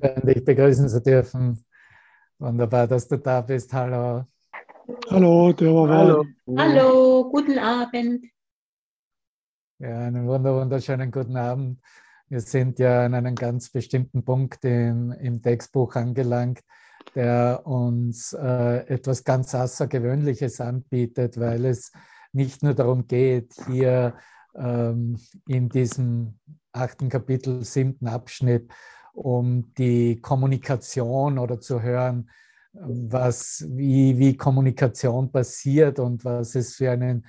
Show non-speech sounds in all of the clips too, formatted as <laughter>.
Schön, dich begrüßen zu dürfen. Wunderbar, dass du da bist. Hallo. Hallo, der war Hallo. Hallo, guten Abend. Ja, einen wunderschönen guten Abend. Wir sind ja an einem ganz bestimmten Punkt im, im Textbuch angelangt, der uns äh, etwas ganz Außergewöhnliches anbietet, weil es nicht nur darum geht, hier ähm, in diesem achten Kapitel, siebten Abschnitt, um die Kommunikation oder zu hören, was, wie, wie Kommunikation passiert und was es für einen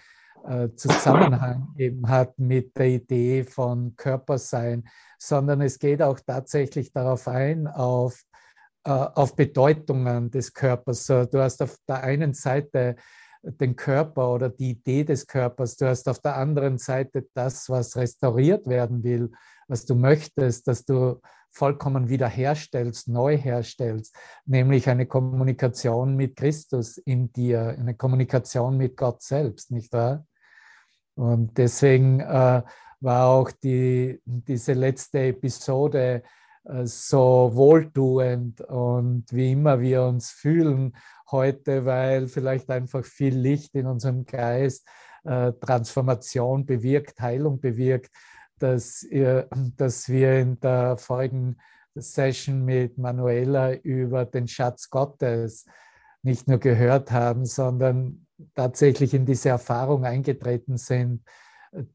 äh, Zusammenhang eben hat mit der Idee von Körpersein, sondern es geht auch tatsächlich darauf ein, auf, äh, auf Bedeutungen des Körpers. Du hast auf der einen Seite den Körper oder die Idee des Körpers, du hast auf der anderen Seite das, was restauriert werden will, was du möchtest, dass du vollkommen wiederherstellst, neu herstellst, nämlich eine Kommunikation mit Christus in dir, eine Kommunikation mit Gott selbst, nicht wahr? Und deswegen äh, war auch die, diese letzte Episode äh, so wohltuend und wie immer wir uns fühlen heute, weil vielleicht einfach viel Licht in unserem Geist äh, Transformation bewirkt, Heilung bewirkt dass, ihr, dass wir in der vorigen Session mit Manuela über den Schatz Gottes nicht nur gehört haben, sondern tatsächlich in diese Erfahrung eingetreten sind,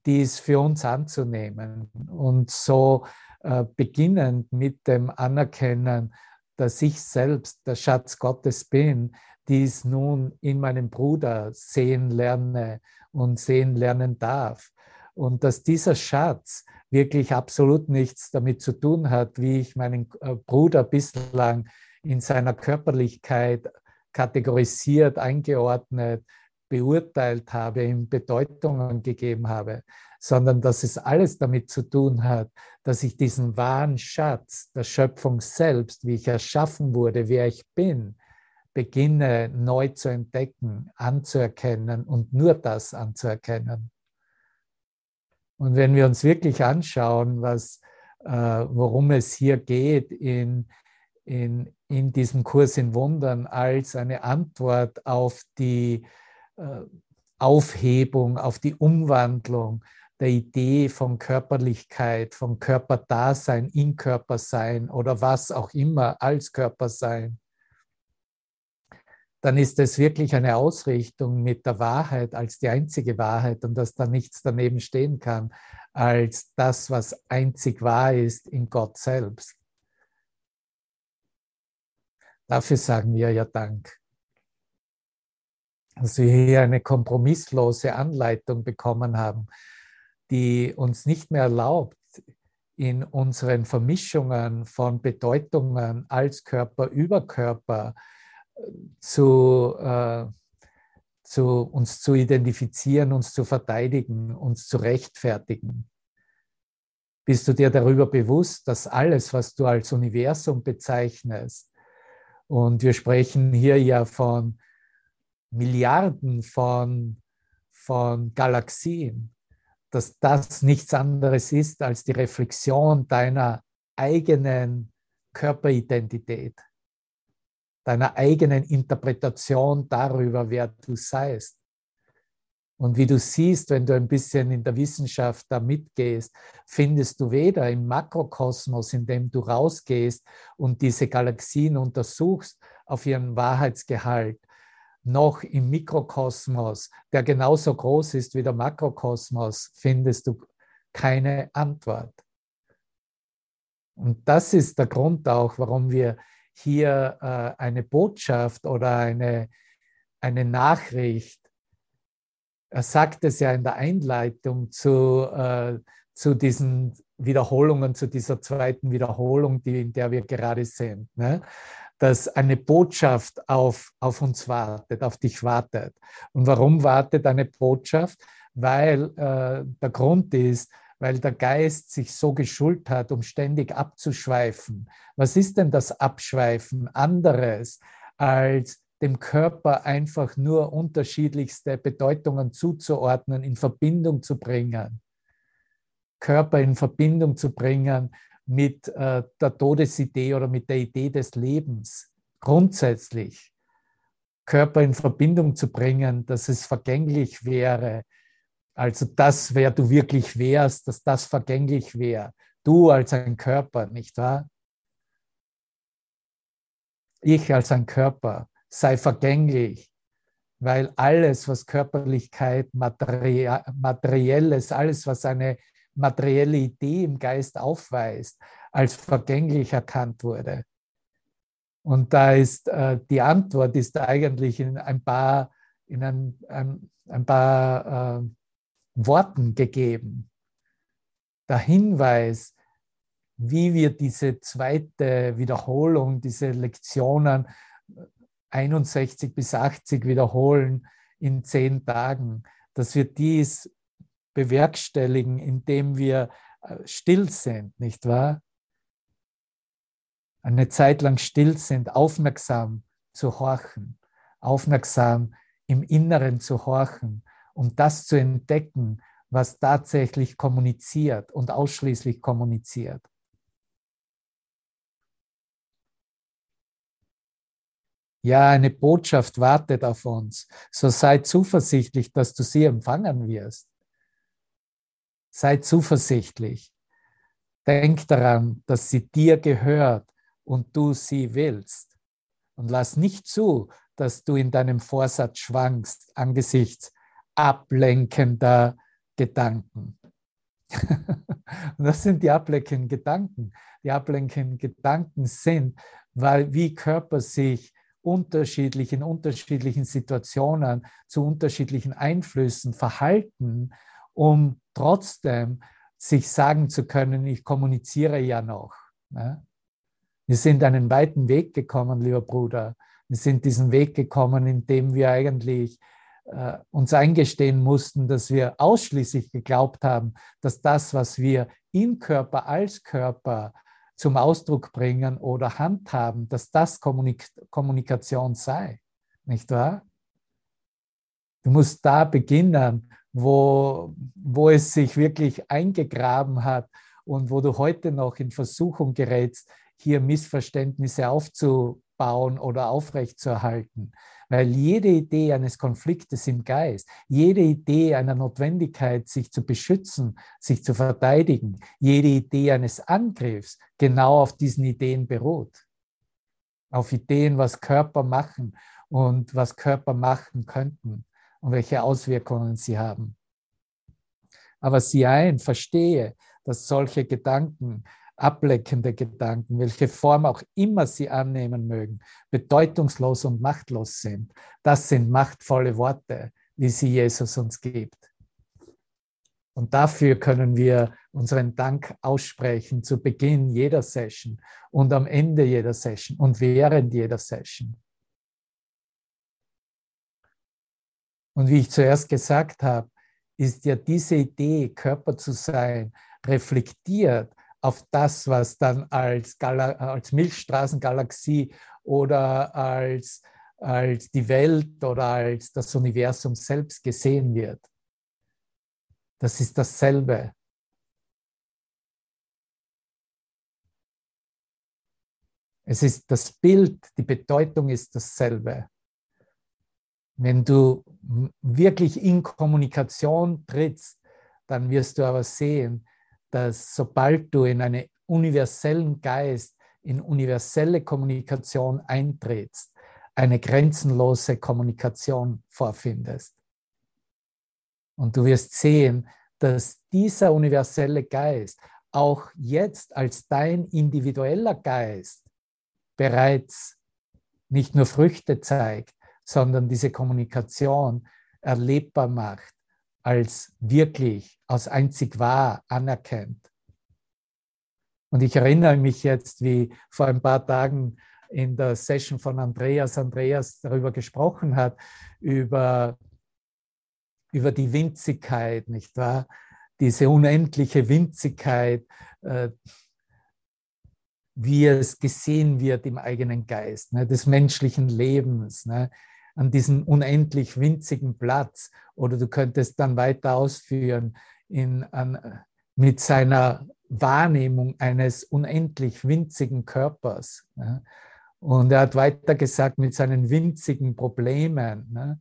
dies für uns anzunehmen. Und so äh, beginnend mit dem Anerkennen, dass ich selbst der Schatz Gottes bin, dies nun in meinem Bruder sehen lerne und sehen lernen darf und dass dieser Schatz wirklich absolut nichts damit zu tun hat, wie ich meinen äh, Bruder bislang in seiner Körperlichkeit kategorisiert, eingeordnet, beurteilt habe, ihm Bedeutungen gegeben habe, sondern dass es alles damit zu tun hat, dass ich diesen wahren Schatz der Schöpfung selbst, wie ich erschaffen wurde, wer ich bin, beginne neu zu entdecken, anzuerkennen und nur das anzuerkennen. Und wenn wir uns wirklich anschauen, was, äh, worum es hier geht in, in, in diesem Kurs in Wundern als eine Antwort auf die äh, Aufhebung, auf die Umwandlung der Idee von Körperlichkeit, von Körperdasein, in Körpersein oder was auch immer als Körpersein, dann ist es wirklich eine Ausrichtung mit der Wahrheit als die einzige Wahrheit und dass da nichts daneben stehen kann als das, was einzig wahr ist in Gott selbst. Dafür sagen wir ja Dank. Dass wir hier eine kompromisslose Anleitung bekommen haben, die uns nicht mehr erlaubt, in unseren Vermischungen von Bedeutungen als Körper über Körper, zu, äh, zu uns zu identifizieren, uns zu verteidigen, uns zu rechtfertigen. Bist du dir darüber bewusst, dass alles, was du als Universum bezeichnest, und wir sprechen hier ja von Milliarden von, von Galaxien, dass das nichts anderes ist als die Reflexion deiner eigenen Körperidentität deiner eigenen Interpretation darüber, wer du seist. Und wie du siehst, wenn du ein bisschen in der Wissenschaft da mitgehst, findest du weder im Makrokosmos, in dem du rausgehst und diese Galaxien untersuchst auf ihren Wahrheitsgehalt, noch im Mikrokosmos, der genauso groß ist wie der Makrokosmos, findest du keine Antwort. Und das ist der Grund auch, warum wir hier äh, eine Botschaft oder eine, eine Nachricht, er sagt es ja in der Einleitung zu, äh, zu diesen Wiederholungen, zu dieser zweiten Wiederholung, die, in der wir gerade sind, ne? dass eine Botschaft auf, auf uns wartet, auf dich wartet. Und warum wartet eine Botschaft? Weil äh, der Grund ist, weil der Geist sich so geschult hat, um ständig abzuschweifen. Was ist denn das Abschweifen anderes als dem Körper einfach nur unterschiedlichste Bedeutungen zuzuordnen, in Verbindung zu bringen? Körper in Verbindung zu bringen mit äh, der Todesidee oder mit der Idee des Lebens. Grundsätzlich Körper in Verbindung zu bringen, dass es vergänglich wäre. Also das, wer du wirklich wärst, dass das vergänglich wäre. Du als ein Körper, nicht wahr? Ich als ein Körper sei vergänglich, weil alles, was Körperlichkeit, Materielles, alles, was eine materielle Idee im Geist aufweist, als vergänglich erkannt wurde. Und da ist äh, die Antwort ist eigentlich in ein paar, in ein, ein, ein paar äh, Worten gegeben. Der Hinweis, wie wir diese zweite Wiederholung, diese Lektionen 61 bis 80 wiederholen in zehn Tagen, dass wir dies bewerkstelligen, indem wir äh, still sind, nicht wahr? Eine Zeit lang still sind, aufmerksam zu horchen, aufmerksam im Inneren zu horchen, um das zu entdecken, was tatsächlich kommuniziert und ausschließlich kommuniziert. Ja, eine Botschaft wartet auf uns. So sei zuversichtlich, dass du sie empfangen wirst. Sei zuversichtlich. Denk daran, dass sie dir gehört und du sie willst. Und lass nicht zu, dass du in deinem Vorsatz schwankst angesichts ablenkender Gedanken. <laughs> das sind die ablenkenden Gedanken. Die ablenkenden Gedanken sind, weil wie Körper sich unterschiedlich in unterschiedlichen Situationen zu unterschiedlichen Einflüssen verhalten um trotzdem sich sagen zu können, ich kommuniziere ja noch. Ne? Wir sind einen weiten Weg gekommen, lieber Bruder. Wir sind diesen Weg gekommen, indem wir eigentlich äh, uns eingestehen mussten, dass wir ausschließlich geglaubt haben, dass das, was wir im Körper als Körper zum Ausdruck bringen oder handhaben, dass das Kommunik Kommunikation sei. Nicht wahr? Du musst da beginnen, wo, wo es sich wirklich eingegraben hat und wo du heute noch in Versuchung gerätst, hier Missverständnisse aufzubauen oder aufrechtzuerhalten. Weil jede Idee eines Konfliktes im Geist, jede Idee einer Notwendigkeit, sich zu beschützen, sich zu verteidigen, jede Idee eines Angriffs genau auf diesen Ideen beruht. Auf Ideen, was Körper machen und was Körper machen könnten und welche Auswirkungen sie haben. Aber sieh ein, verstehe, dass solche Gedanken, ableckende Gedanken, welche Form auch immer sie annehmen mögen, bedeutungslos und machtlos sind. Das sind machtvolle Worte, wie sie Jesus uns gibt. Und dafür können wir unseren Dank aussprechen zu Beginn jeder Session und am Ende jeder Session und während jeder Session. Und wie ich zuerst gesagt habe, ist ja diese Idee, Körper zu sein, reflektiert auf das, was dann als, Gala als Milchstraßengalaxie oder als, als die Welt oder als das Universum selbst gesehen wird. Das ist dasselbe. Es ist das Bild, die Bedeutung ist dasselbe. Wenn du wirklich in Kommunikation trittst, dann wirst du aber sehen, dass sobald du in einen universellen Geist, in universelle Kommunikation eintrittst, eine grenzenlose Kommunikation vorfindest. Und du wirst sehen, dass dieser universelle Geist auch jetzt als dein individueller Geist bereits nicht nur Früchte zeigt, sondern diese Kommunikation erlebbar macht, als wirklich, als einzig wahr anerkennt. Und ich erinnere mich jetzt, wie vor ein paar Tagen in der Session von Andreas, Andreas darüber gesprochen hat, über, über die Winzigkeit, nicht wahr? Diese unendliche Winzigkeit, äh, wie es gesehen wird im eigenen Geist, ne, des menschlichen Lebens. Ne, an diesem unendlich winzigen Platz. Oder du könntest dann weiter ausführen in, an, mit seiner Wahrnehmung eines unendlich winzigen Körpers. Ja. Und er hat weiter gesagt, mit seinen winzigen Problemen. Ne?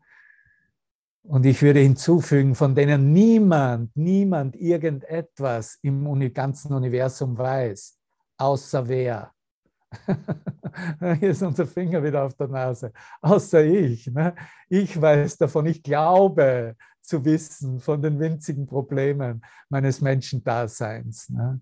Und ich würde hinzufügen, von denen niemand, niemand irgendetwas im ganzen Universum weiß, außer wer? <laughs> Hier ist unser Finger wieder auf der Nase. Außer ich. Ne? Ich weiß davon, ich glaube zu wissen von den winzigen Problemen meines Menschendaseins. Ne?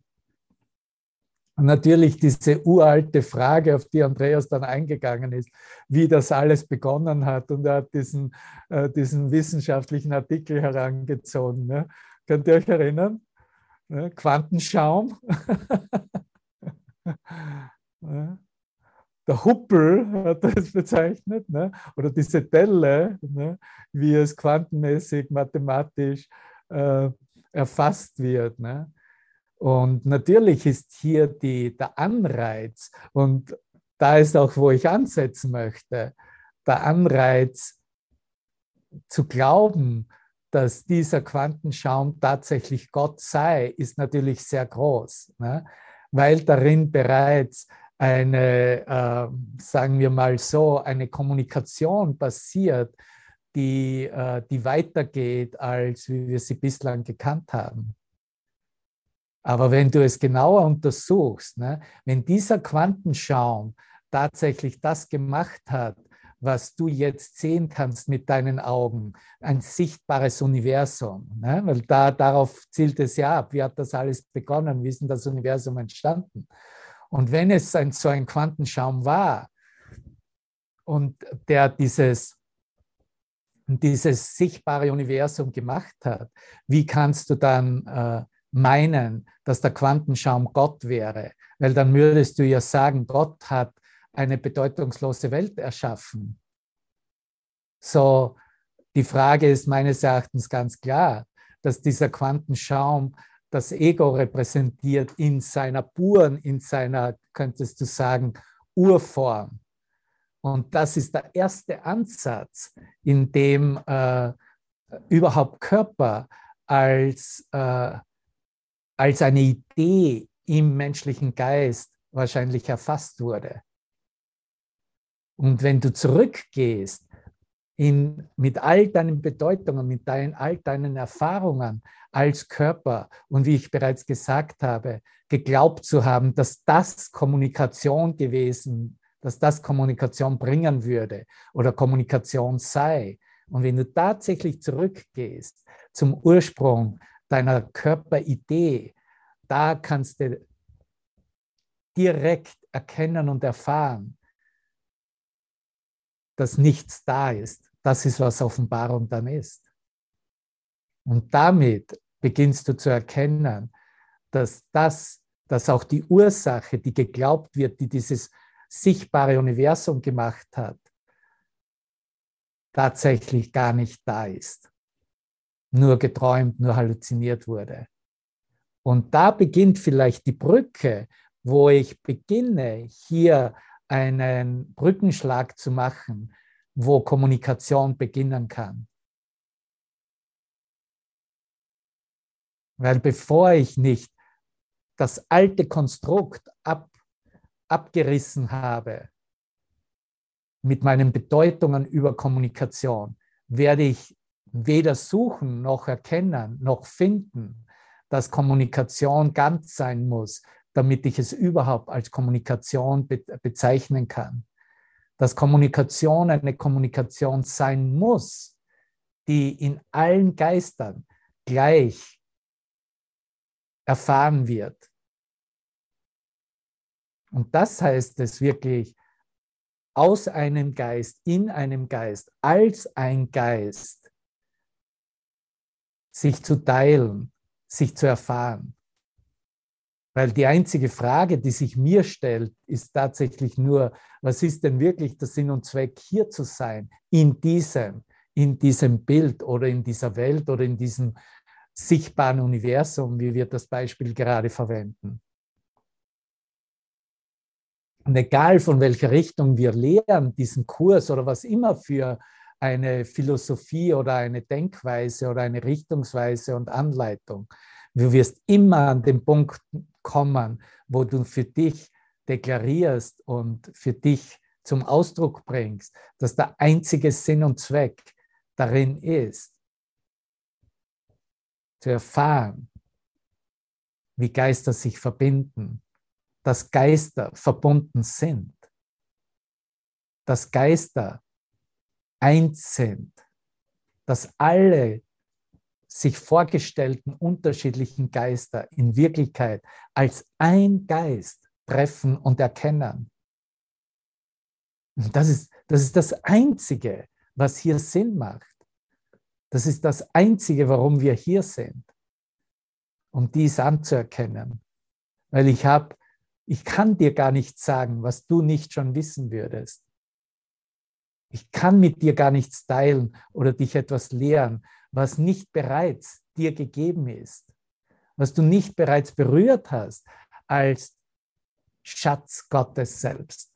Und natürlich diese uralte Frage, auf die Andreas dann eingegangen ist, wie das alles begonnen hat. Und er hat diesen, äh, diesen wissenschaftlichen Artikel herangezogen. Ne? Könnt ihr euch erinnern? <laughs> Ne? Der Huppel hat das bezeichnet, ne? oder diese Delle, ne? wie es quantenmäßig, mathematisch äh, erfasst wird. Ne? Und natürlich ist hier die, der Anreiz, und da ist auch, wo ich ansetzen möchte, der Anreiz zu glauben, dass dieser Quantenschaum tatsächlich Gott sei, ist natürlich sehr groß. Ne? weil darin bereits eine, äh, sagen wir mal so, eine Kommunikation passiert, die, äh, die weitergeht, als wie wir sie bislang gekannt haben. Aber wenn du es genauer untersuchst, ne, wenn dieser Quantenschaum tatsächlich das gemacht hat, was du jetzt sehen kannst mit deinen Augen, ein sichtbares Universum. Ne? Weil da, darauf zielt es ja ab. Wie hat das alles begonnen? Wie ist denn das Universum entstanden? Und wenn es ein, so ein Quantenschaum war und der dieses, dieses sichtbare Universum gemacht hat, wie kannst du dann äh, meinen, dass der Quantenschaum Gott wäre? Weil dann würdest du ja sagen, Gott hat eine bedeutungslose Welt erschaffen. So, die Frage ist meines Erachtens ganz klar, dass dieser Quantenschaum das Ego repräsentiert in seiner puren, in seiner, könntest du sagen, Urform. Und das ist der erste Ansatz, in dem äh, überhaupt Körper als, äh, als eine Idee im menschlichen Geist wahrscheinlich erfasst wurde. Und wenn du zurückgehst in, mit all deinen Bedeutungen, mit deinen, all deinen Erfahrungen als Körper und wie ich bereits gesagt habe, geglaubt zu haben, dass das Kommunikation gewesen, dass das Kommunikation bringen würde oder Kommunikation sei. Und wenn du tatsächlich zurückgehst zum Ursprung deiner Körperidee, da kannst du direkt erkennen und erfahren, dass nichts da ist. Das ist, was Offenbarung dann ist. Und damit beginnst du zu erkennen, dass das, dass auch die Ursache, die geglaubt wird, die dieses sichtbare Universum gemacht hat, tatsächlich gar nicht da ist. Nur geträumt, nur halluziniert wurde. Und da beginnt vielleicht die Brücke, wo ich beginne, hier einen Brückenschlag zu machen, wo Kommunikation beginnen kann. Weil bevor ich nicht das alte Konstrukt ab, abgerissen habe mit meinen Bedeutungen über Kommunikation, werde ich weder suchen noch erkennen noch finden, dass Kommunikation ganz sein muss, damit ich es überhaupt als Kommunikation be bezeichnen kann. Dass Kommunikation eine Kommunikation sein muss, die in allen Geistern gleich erfahren wird. Und das heißt es wirklich, aus einem Geist, in einem Geist, als ein Geist, sich zu teilen, sich zu erfahren. Weil die einzige Frage, die sich mir stellt, ist tatsächlich nur, was ist denn wirklich der Sinn und Zweck, hier zu sein, in diesem, in diesem Bild oder in dieser Welt oder in diesem sichtbaren Universum, wie wir das Beispiel gerade verwenden. Und egal von welcher Richtung wir lehren, diesen Kurs oder was immer für eine Philosophie oder eine Denkweise oder eine Richtungsweise und Anleitung, Du wirst immer an den Punkt kommen, wo du für dich deklarierst und für dich zum Ausdruck bringst, dass der einzige Sinn und Zweck darin ist, zu erfahren, wie Geister sich verbinden, dass Geister verbunden sind, dass Geister eins sind, dass alle sich vorgestellten unterschiedlichen Geister in Wirklichkeit als ein Geist treffen und erkennen. Das ist, das ist das Einzige, was hier Sinn macht. Das ist das Einzige, warum wir hier sind, um dies anzuerkennen. Weil ich habe, ich kann dir gar nicht sagen, was du nicht schon wissen würdest. Ich kann mit dir gar nichts teilen oder dich etwas lehren, was nicht bereits dir gegeben ist, was du nicht bereits berührt hast als Schatz Gottes selbst.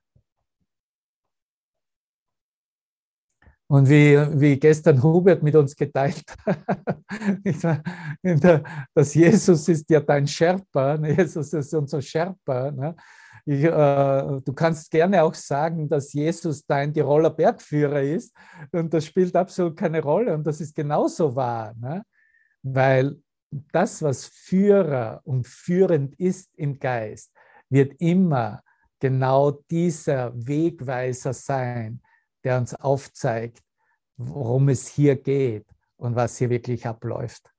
Und wie, wie gestern Hubert mit uns geteilt hat, <laughs> dass Jesus ist ja dein Sherpa, ne? Jesus ist unser Sherpa. Ne? Ich, äh, du kannst gerne auch sagen, dass Jesus dein Tiroler Bergführer ist und das spielt absolut keine Rolle und das ist genauso wahr, ne? weil das, was Führer und führend ist im Geist, wird immer genau dieser Wegweiser sein, der uns aufzeigt, worum es hier geht und was hier wirklich abläuft.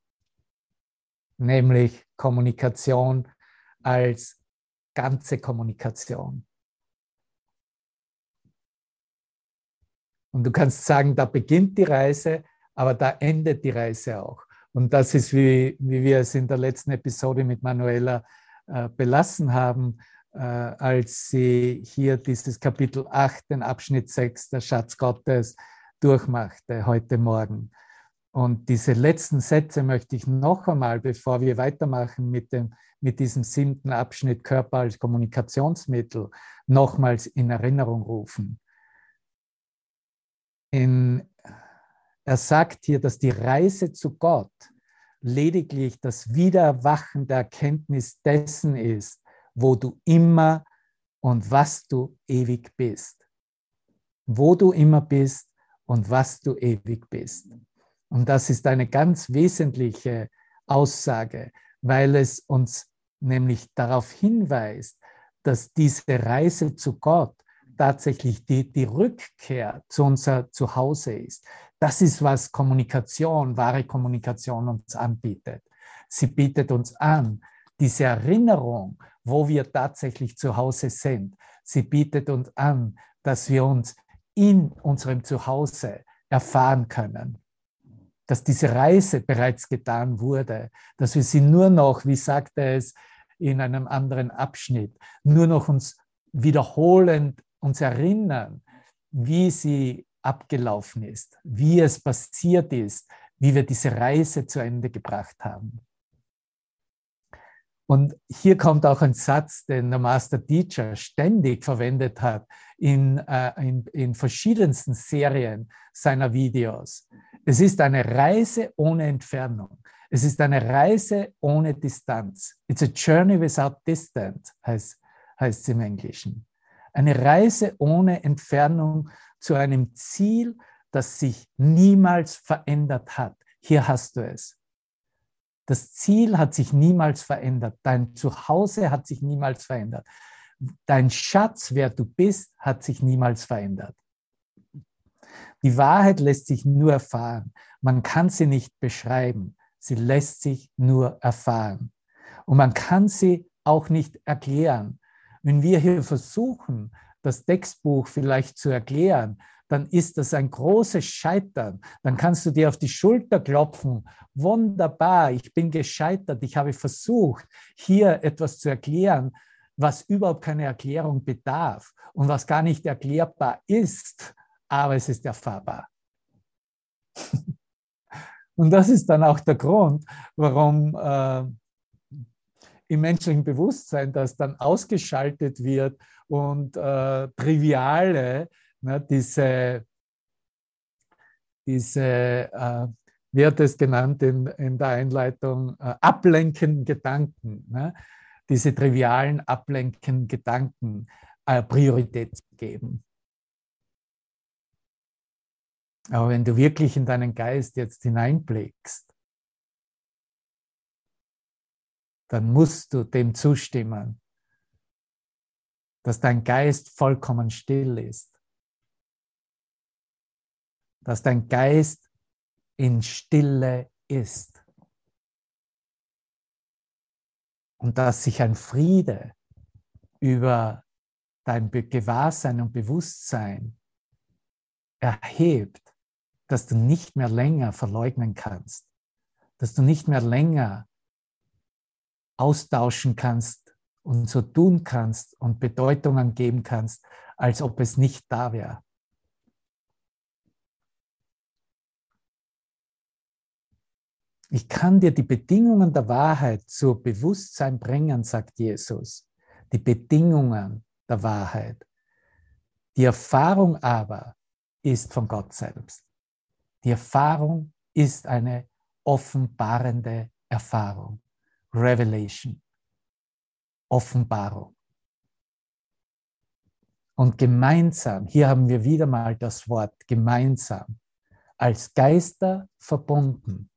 Nämlich Kommunikation als ganze Kommunikation. Und du kannst sagen, da beginnt die Reise, aber da endet die Reise auch. Und das ist, wie, wie wir es in der letzten Episode mit Manuela äh, belassen haben, äh, als sie hier dieses Kapitel 8, den Abschnitt 6, der Schatz Gottes, durchmachte heute Morgen. Und diese letzten Sätze möchte ich noch einmal, bevor wir weitermachen mit, dem, mit diesem siebten Abschnitt Körper als Kommunikationsmittel, nochmals in Erinnerung rufen. In, er sagt hier, dass die Reise zu Gott lediglich das Wiedererwachen der Erkenntnis dessen ist, wo du immer und was du ewig bist. Wo du immer bist und was du ewig bist. Und das ist eine ganz wesentliche Aussage, weil es uns nämlich darauf hinweist, dass diese Reise zu Gott tatsächlich die, die Rückkehr zu unser Zuhause ist. Das ist, was Kommunikation, wahre Kommunikation uns anbietet. Sie bietet uns an, diese Erinnerung wo wir tatsächlich zu Hause sind. Sie bietet uns an, dass wir uns in unserem Zuhause erfahren können, dass diese Reise bereits getan wurde, dass wir sie nur noch, wie sagte es in einem anderen Abschnitt, nur noch uns wiederholend uns erinnern, wie sie abgelaufen ist, wie es passiert ist, wie wir diese Reise zu Ende gebracht haben. Und hier kommt auch ein Satz, den der Master Teacher ständig verwendet hat in, äh, in, in verschiedensten Serien seiner Videos. Es ist eine Reise ohne Entfernung. Es ist eine Reise ohne Distanz. It's a journey without distance, heißt, heißt es im Englischen. Eine Reise ohne Entfernung zu einem Ziel, das sich niemals verändert hat. Hier hast du es. Das Ziel hat sich niemals verändert. Dein Zuhause hat sich niemals verändert. Dein Schatz, wer du bist, hat sich niemals verändert. Die Wahrheit lässt sich nur erfahren. Man kann sie nicht beschreiben. Sie lässt sich nur erfahren. Und man kann sie auch nicht erklären. Wenn wir hier versuchen, das Textbuch vielleicht zu erklären, dann ist das ein großes Scheitern. Dann kannst du dir auf die Schulter klopfen. Wunderbar, ich bin gescheitert. Ich habe versucht, hier etwas zu erklären, was überhaupt keine Erklärung bedarf und was gar nicht erklärbar ist, aber es ist erfahrbar. <laughs> und das ist dann auch der Grund, warum äh, im menschlichen Bewusstsein das dann ausgeschaltet wird und äh, triviale ne, diese, diese äh, wird es genannt in, in der Einleitung, äh, ablenkenden Gedanken, ne? diese trivialen ablenkenden Gedanken äh, Priorität geben. Aber wenn du wirklich in deinen Geist jetzt hineinblickst, dann musst du dem zustimmen, dass dein Geist vollkommen still ist, dass dein Geist in Stille ist. Und dass sich ein Friede über dein Gewahrsein und Bewusstsein erhebt, dass du nicht mehr länger verleugnen kannst, dass du nicht mehr länger austauschen kannst und so tun kannst und Bedeutungen geben kannst, als ob es nicht da wäre. Ich kann dir die Bedingungen der Wahrheit zur Bewusstsein bringen, sagt Jesus. Die Bedingungen der Wahrheit. Die Erfahrung aber ist von Gott selbst. Die Erfahrung ist eine offenbarende Erfahrung. Revelation. Offenbarung. Und gemeinsam, hier haben wir wieder mal das Wort gemeinsam, als Geister verbunden.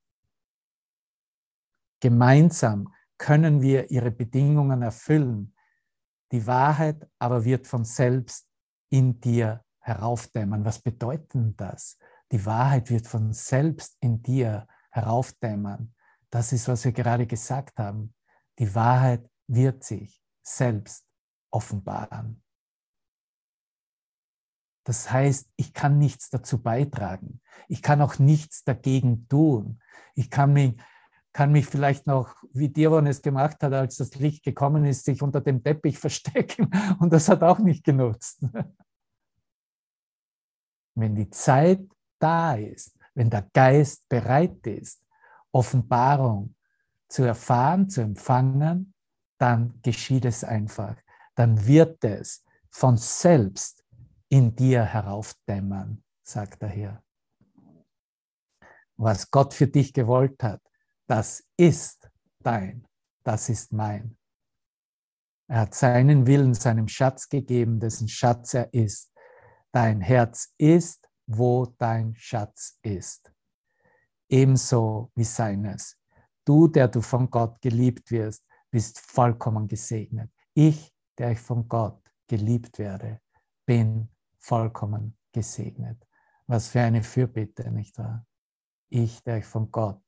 Gemeinsam können wir ihre Bedingungen erfüllen. Die Wahrheit aber wird von selbst in dir heraufdämmern. Was bedeutet das? Die Wahrheit wird von selbst in dir heraufdämmern. Das ist, was wir gerade gesagt haben. Die Wahrheit wird sich selbst offenbaren. Das heißt, ich kann nichts dazu beitragen. Ich kann auch nichts dagegen tun. Ich kann mich, kann mich vielleicht noch, wie Diron es gemacht hat, als das Licht gekommen ist, sich unter dem Teppich <laughs> verstecken. Und das hat auch nicht genutzt. <laughs> Wenn die Zeit da ist, wenn der Geist bereit ist, Offenbarung zu erfahren, zu empfangen, dann geschieht es einfach. Dann wird es von selbst in dir heraufdämmern, sagt der Herr. Was Gott für dich gewollt hat, das ist dein, das ist mein. Er hat seinen Willen seinem Schatz gegeben, dessen Schatz er ist. Dein Herz ist wo dein Schatz ist. Ebenso wie seines. Du, der du von Gott geliebt wirst, bist vollkommen gesegnet. Ich, der ich von Gott geliebt werde, bin vollkommen gesegnet. Was für eine Fürbitte, nicht wahr? Ich, der ich von Gott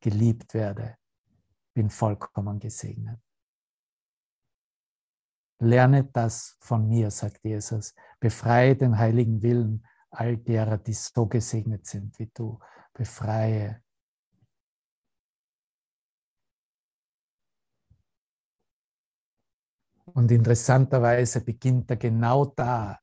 geliebt werde, bin vollkommen gesegnet. Lerne das von mir, sagt Jesus. Befreie den heiligen Willen all derer, die so gesegnet sind wie du. Befreie. Und interessanterweise beginnt er genau da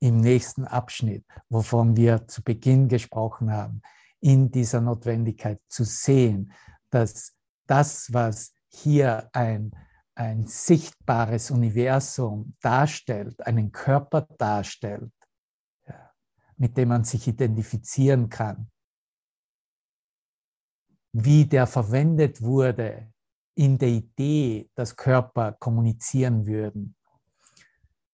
im nächsten Abschnitt, wovon wir zu Beginn gesprochen haben, in dieser Notwendigkeit zu sehen, dass das, was hier ein, ein sichtbares Universum darstellt, einen Körper darstellt, mit dem man sich identifizieren kann, wie der verwendet wurde in der Idee, dass Körper kommunizieren würden.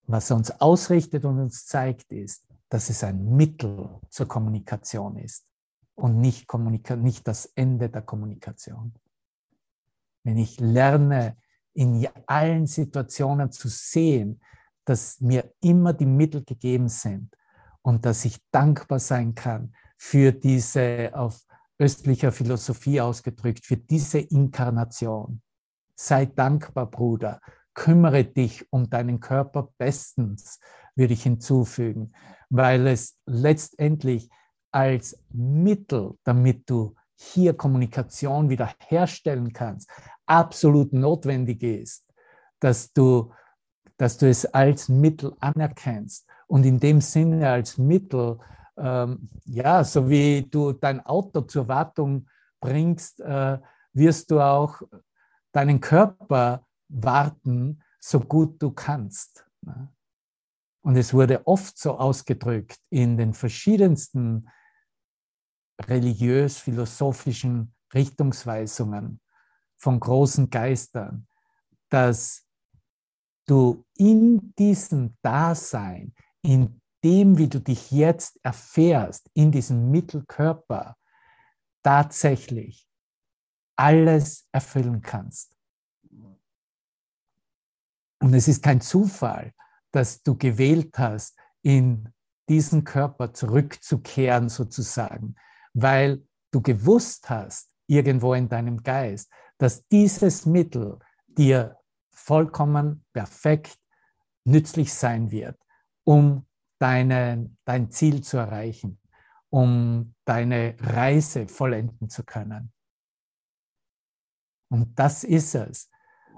Was er uns ausrichtet und uns zeigt, ist, dass es ein Mittel zur Kommunikation ist und nicht, Kommunika nicht das Ende der Kommunikation. Wenn ich lerne, in allen Situationen zu sehen, dass mir immer die Mittel gegeben sind, und dass ich dankbar sein kann für diese auf östlicher Philosophie ausgedrückt, für diese Inkarnation. Sei dankbar, Bruder. Kümmere dich um deinen Körper bestens, würde ich hinzufügen, weil es letztendlich als Mittel, damit du hier Kommunikation wieder herstellen kannst, absolut notwendig ist, dass du, dass du es als Mittel anerkennst und in dem Sinne als Mittel, ähm, ja, so wie du dein Auto zur Wartung bringst, äh, wirst du auch deinen Körper warten, so gut du kannst. Ne? Und es wurde oft so ausgedrückt in den verschiedensten religiös-philosophischen Richtungsweisungen von großen Geistern, dass du in diesem Dasein, in dem, wie du dich jetzt erfährst, in diesem Mittelkörper, tatsächlich alles erfüllen kannst. Und es ist kein Zufall, dass du gewählt hast, in diesen Körper zurückzukehren sozusagen, weil du gewusst hast, irgendwo in deinem Geist, dass dieses Mittel dir vollkommen perfekt nützlich sein wird, um deine, dein Ziel zu erreichen, um deine Reise vollenden zu können. Und das ist es.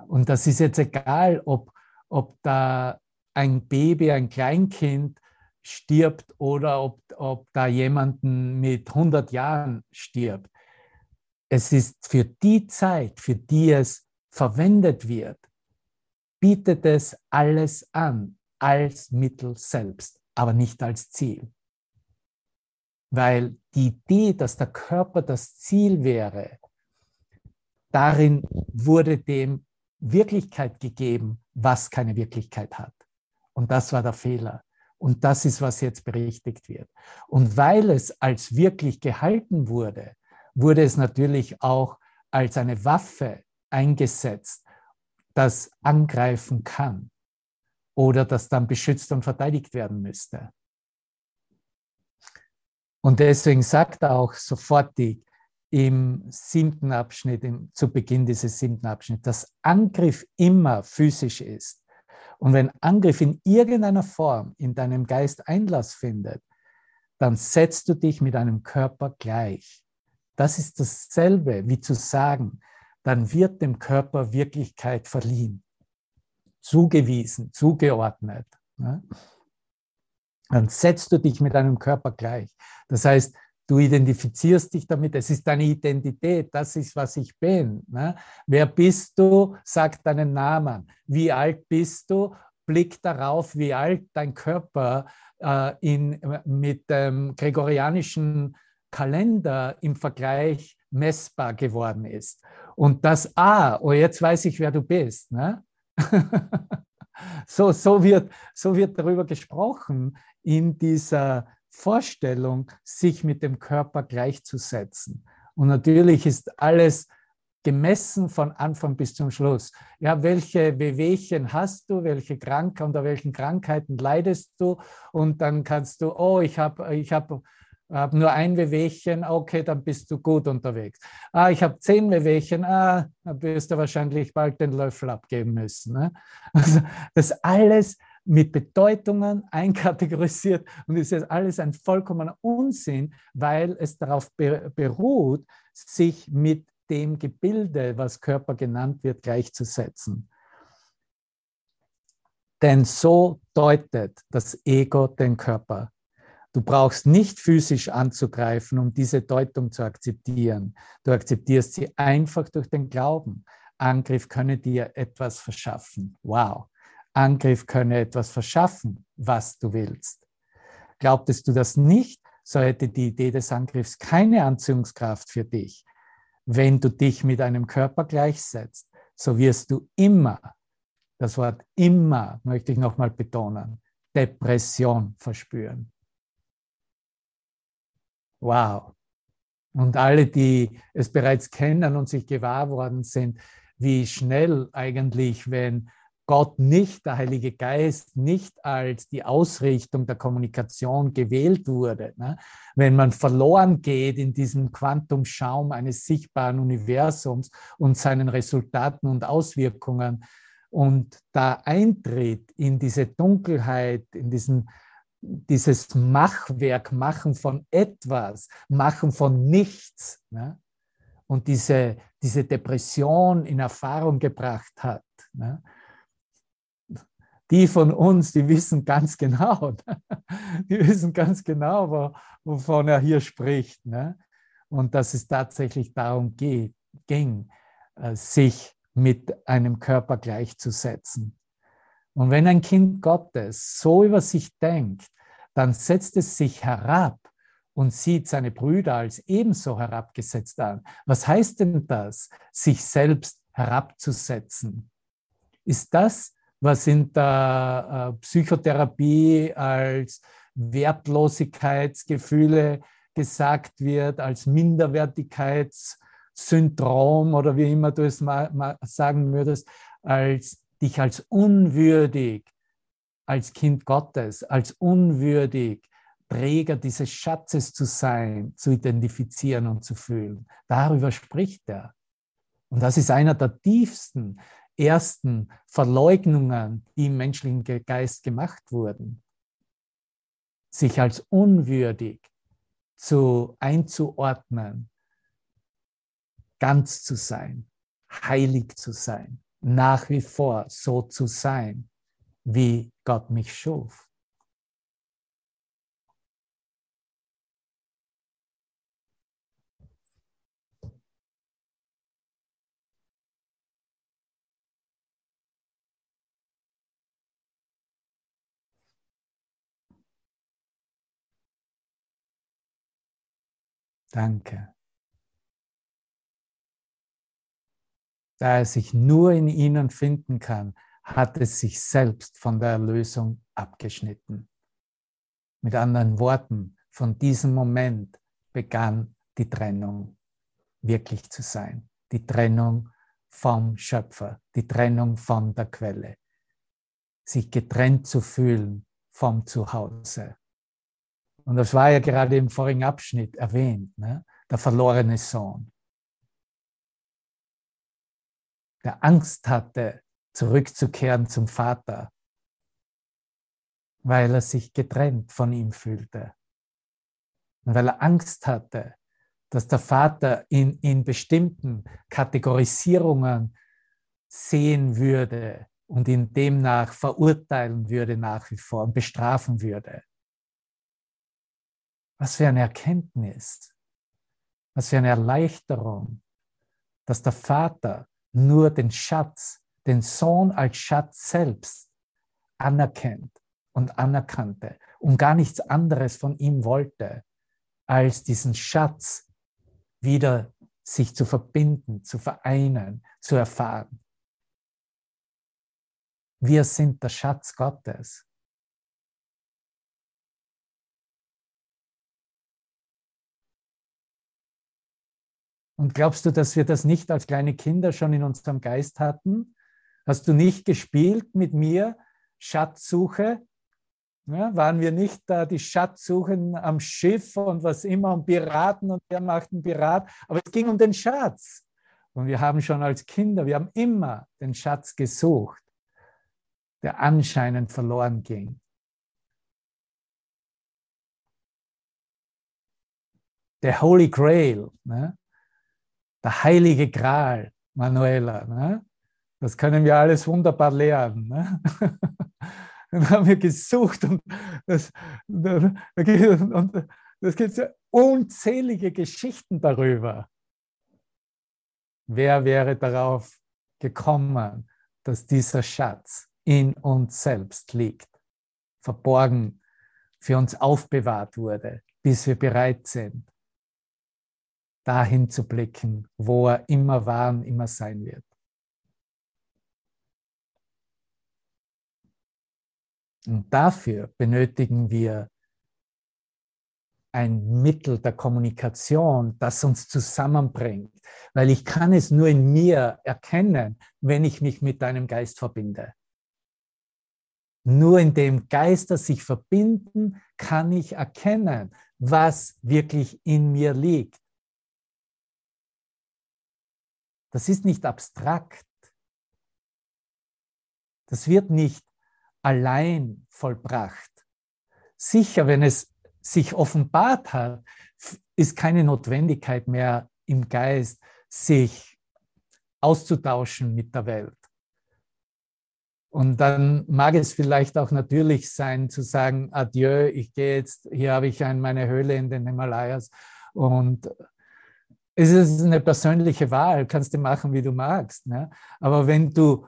Und das ist jetzt egal, ob, ob da ein Baby, ein Kleinkind stirbt oder ob, ob da jemanden mit 100 Jahren stirbt. Es ist für die Zeit, für die es verwendet wird, bietet es alles an als Mittel selbst, aber nicht als Ziel. Weil die Idee, dass der Körper das Ziel wäre, darin wurde dem Wirklichkeit gegeben, was keine Wirklichkeit hat. Und das war der Fehler. Und das ist, was jetzt berichtigt wird. Und weil es als wirklich gehalten wurde, wurde es natürlich auch als eine Waffe eingesetzt, das angreifen kann oder das dann beschützt und verteidigt werden müsste. Und deswegen sagt er auch sofortig im siebten Abschnitt, im, zu Beginn dieses siebten Abschnitts, dass Angriff immer physisch ist. Und wenn Angriff in irgendeiner Form in deinem Geist Einlass findet, dann setzt du dich mit deinem Körper gleich. Das ist dasselbe wie zu sagen, dann wird dem Körper Wirklichkeit verliehen, zugewiesen, zugeordnet. Dann setzt du dich mit deinem Körper gleich. Das heißt, du identifizierst dich damit, es ist deine Identität, das ist, was ich bin. Wer bist du? Sag deinen Namen. Wie alt bist du? Blick darauf, wie alt dein Körper äh, in, mit dem gregorianischen Kalender im Vergleich messbar geworden ist. Und das, ah, oh, jetzt weiß ich, wer du bist. Ne? <laughs> so, so, wird, so wird darüber gesprochen in dieser Vorstellung, sich mit dem Körper gleichzusetzen. Und natürlich ist alles gemessen von Anfang bis zum Schluss. Ja, welche Wehwehchen hast du, welche Krankheit, unter welchen Krankheiten leidest du? Und dann kannst du, oh, ich habe ich hab habe nur ein Wehwehchen, okay, dann bist du gut unterwegs. Ah, ich habe zehn Wehwehchen, ah, dann wirst du wahrscheinlich bald den Löffel abgeben müssen. Ne? <laughs> Also das alles mit Bedeutungen <laughs> einkategorisiert und ist alles ein vollkommener Unsinn, weil es darauf beruht, sich mit dem Gebilde, was Körper genannt wird, gleichzusetzen. Denn so deutet das Ego den Körper. Du brauchst nicht physisch anzugreifen, um diese Deutung zu akzeptieren. Du akzeptierst sie einfach durch den Glauben. Angriff könne dir etwas verschaffen. Wow. Angriff könne etwas verschaffen, was du willst. Glaubtest du das nicht, so hätte die Idee des Angriffs keine Anziehungskraft für dich. Wenn du dich mit einem Körper gleichsetzt, so wirst du immer, das Wort immer möchte ich nochmal betonen, Depression verspüren. Wow. Und alle, die es bereits kennen und sich gewahr worden sind, wie schnell eigentlich, wenn Gott nicht, der Heilige Geist, nicht als die Ausrichtung der Kommunikation gewählt wurde. Ne? Wenn man verloren geht in diesem Quantumschaum eines sichtbaren Universums und seinen Resultaten und Auswirkungen und da eintritt in diese Dunkelheit, in diesen dieses Machwerk, Machen von etwas, Machen von nichts ne? und diese, diese Depression in Erfahrung gebracht hat. Ne? Die von uns, die wissen ganz genau, <laughs> die wissen ganz genau, wovon er hier spricht. Ne? Und dass es tatsächlich darum geht, ging, äh, sich mit einem Körper gleichzusetzen. Und wenn ein Kind Gottes so über sich denkt, dann setzt es sich herab und sieht seine Brüder als ebenso herabgesetzt an. Was heißt denn das, sich selbst herabzusetzen? Ist das, was in der äh, Psychotherapie als Wertlosigkeitsgefühle gesagt wird, als Minderwertigkeitssyndrom oder wie immer du es mal, sagen würdest, als dich als unwürdig, als Kind Gottes, als unwürdig, Träger dieses Schatzes zu sein, zu identifizieren und zu fühlen. Darüber spricht er. Und das ist einer der tiefsten, ersten Verleugnungen, die im menschlichen Geist gemacht wurden. Sich als unwürdig zu einzuordnen, ganz zu sein, heilig zu sein, nach wie vor so zu sein, wie Gott mich schuf. Danke. Da er sich nur in ihnen finden kann, hat es sich selbst von der Erlösung abgeschnitten. Mit anderen Worten, von diesem Moment begann die Trennung wirklich zu sein. Die Trennung vom Schöpfer, die Trennung von der Quelle. Sich getrennt zu fühlen vom Zuhause. Und das war ja gerade im vorigen Abschnitt erwähnt, ne? der verlorene Sohn, der Angst hatte, zurückzukehren zum Vater, weil er sich getrennt von ihm fühlte. Und weil er Angst hatte, dass der Vater ihn in bestimmten Kategorisierungen sehen würde und ihn demnach verurteilen würde nach wie vor und bestrafen würde. Was für eine Erkenntnis, was für eine Erleichterung, dass der Vater nur den Schatz, den Sohn als Schatz selbst anerkennt und anerkannte und gar nichts anderes von ihm wollte, als diesen Schatz wieder sich zu verbinden, zu vereinen, zu erfahren. Wir sind der Schatz Gottes. Und glaubst du, dass wir das nicht als kleine Kinder schon in unserem Geist hatten? Hast du nicht gespielt mit mir Schatzsuche? Ja, waren wir nicht da die Schatzsuchen am Schiff und was immer und Piraten und wer macht einen Pirat? Aber es ging um den Schatz. Und wir haben schon als Kinder, wir haben immer den Schatz gesucht, der anscheinend verloren ging. Der Holy Grail, ne? der heilige Gral, Manuela. Ne? Das können wir alles wunderbar lernen. Ne? <laughs> Dann haben wir gesucht und das, und das gibt unzählige Geschichten darüber. Wer wäre darauf gekommen, dass dieser Schatz in uns selbst liegt, verborgen, für uns aufbewahrt wurde, bis wir bereit sind, dahin zu blicken, wo er immer war und immer sein wird. Und dafür benötigen wir ein Mittel der Kommunikation, das uns zusammenbringt, weil ich kann es nur in mir erkennen, wenn ich mich mit deinem Geist verbinde. Nur in dem Geister sich verbinden, kann ich erkennen, was wirklich in mir liegt. Das ist nicht abstrakt. Das wird nicht allein vollbracht. Sicher, wenn es sich offenbart hat, ist keine Notwendigkeit mehr im Geist, sich auszutauschen mit der Welt. Und dann mag es vielleicht auch natürlich sein, zu sagen, adieu, ich gehe jetzt, hier habe ich meine Höhle in den Himalayas und es ist eine persönliche Wahl, kannst du machen, wie du magst. Ne? Aber wenn du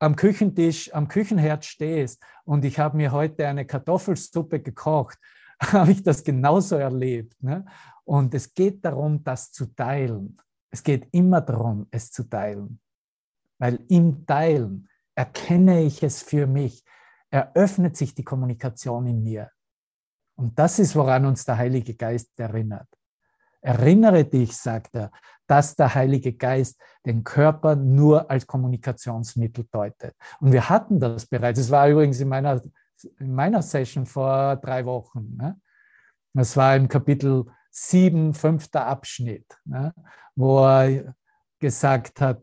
am Küchentisch, am Küchenherd stehst und ich habe mir heute eine Kartoffelsuppe gekocht, <laughs> habe ich das genauso erlebt. Ne? Und es geht darum, das zu teilen. Es geht immer darum, es zu teilen. Weil im Teilen erkenne ich es für mich, eröffnet sich die Kommunikation in mir. Und das ist, woran uns der Heilige Geist erinnert. Erinnere dich, sagt er, dass der Heilige Geist den Körper nur als Kommunikationsmittel deutet. Und wir hatten das bereits. Es war übrigens in meiner, in meiner Session vor drei Wochen. Ne? Das war im Kapitel 7, fünfter Abschnitt, ne? wo er gesagt hat,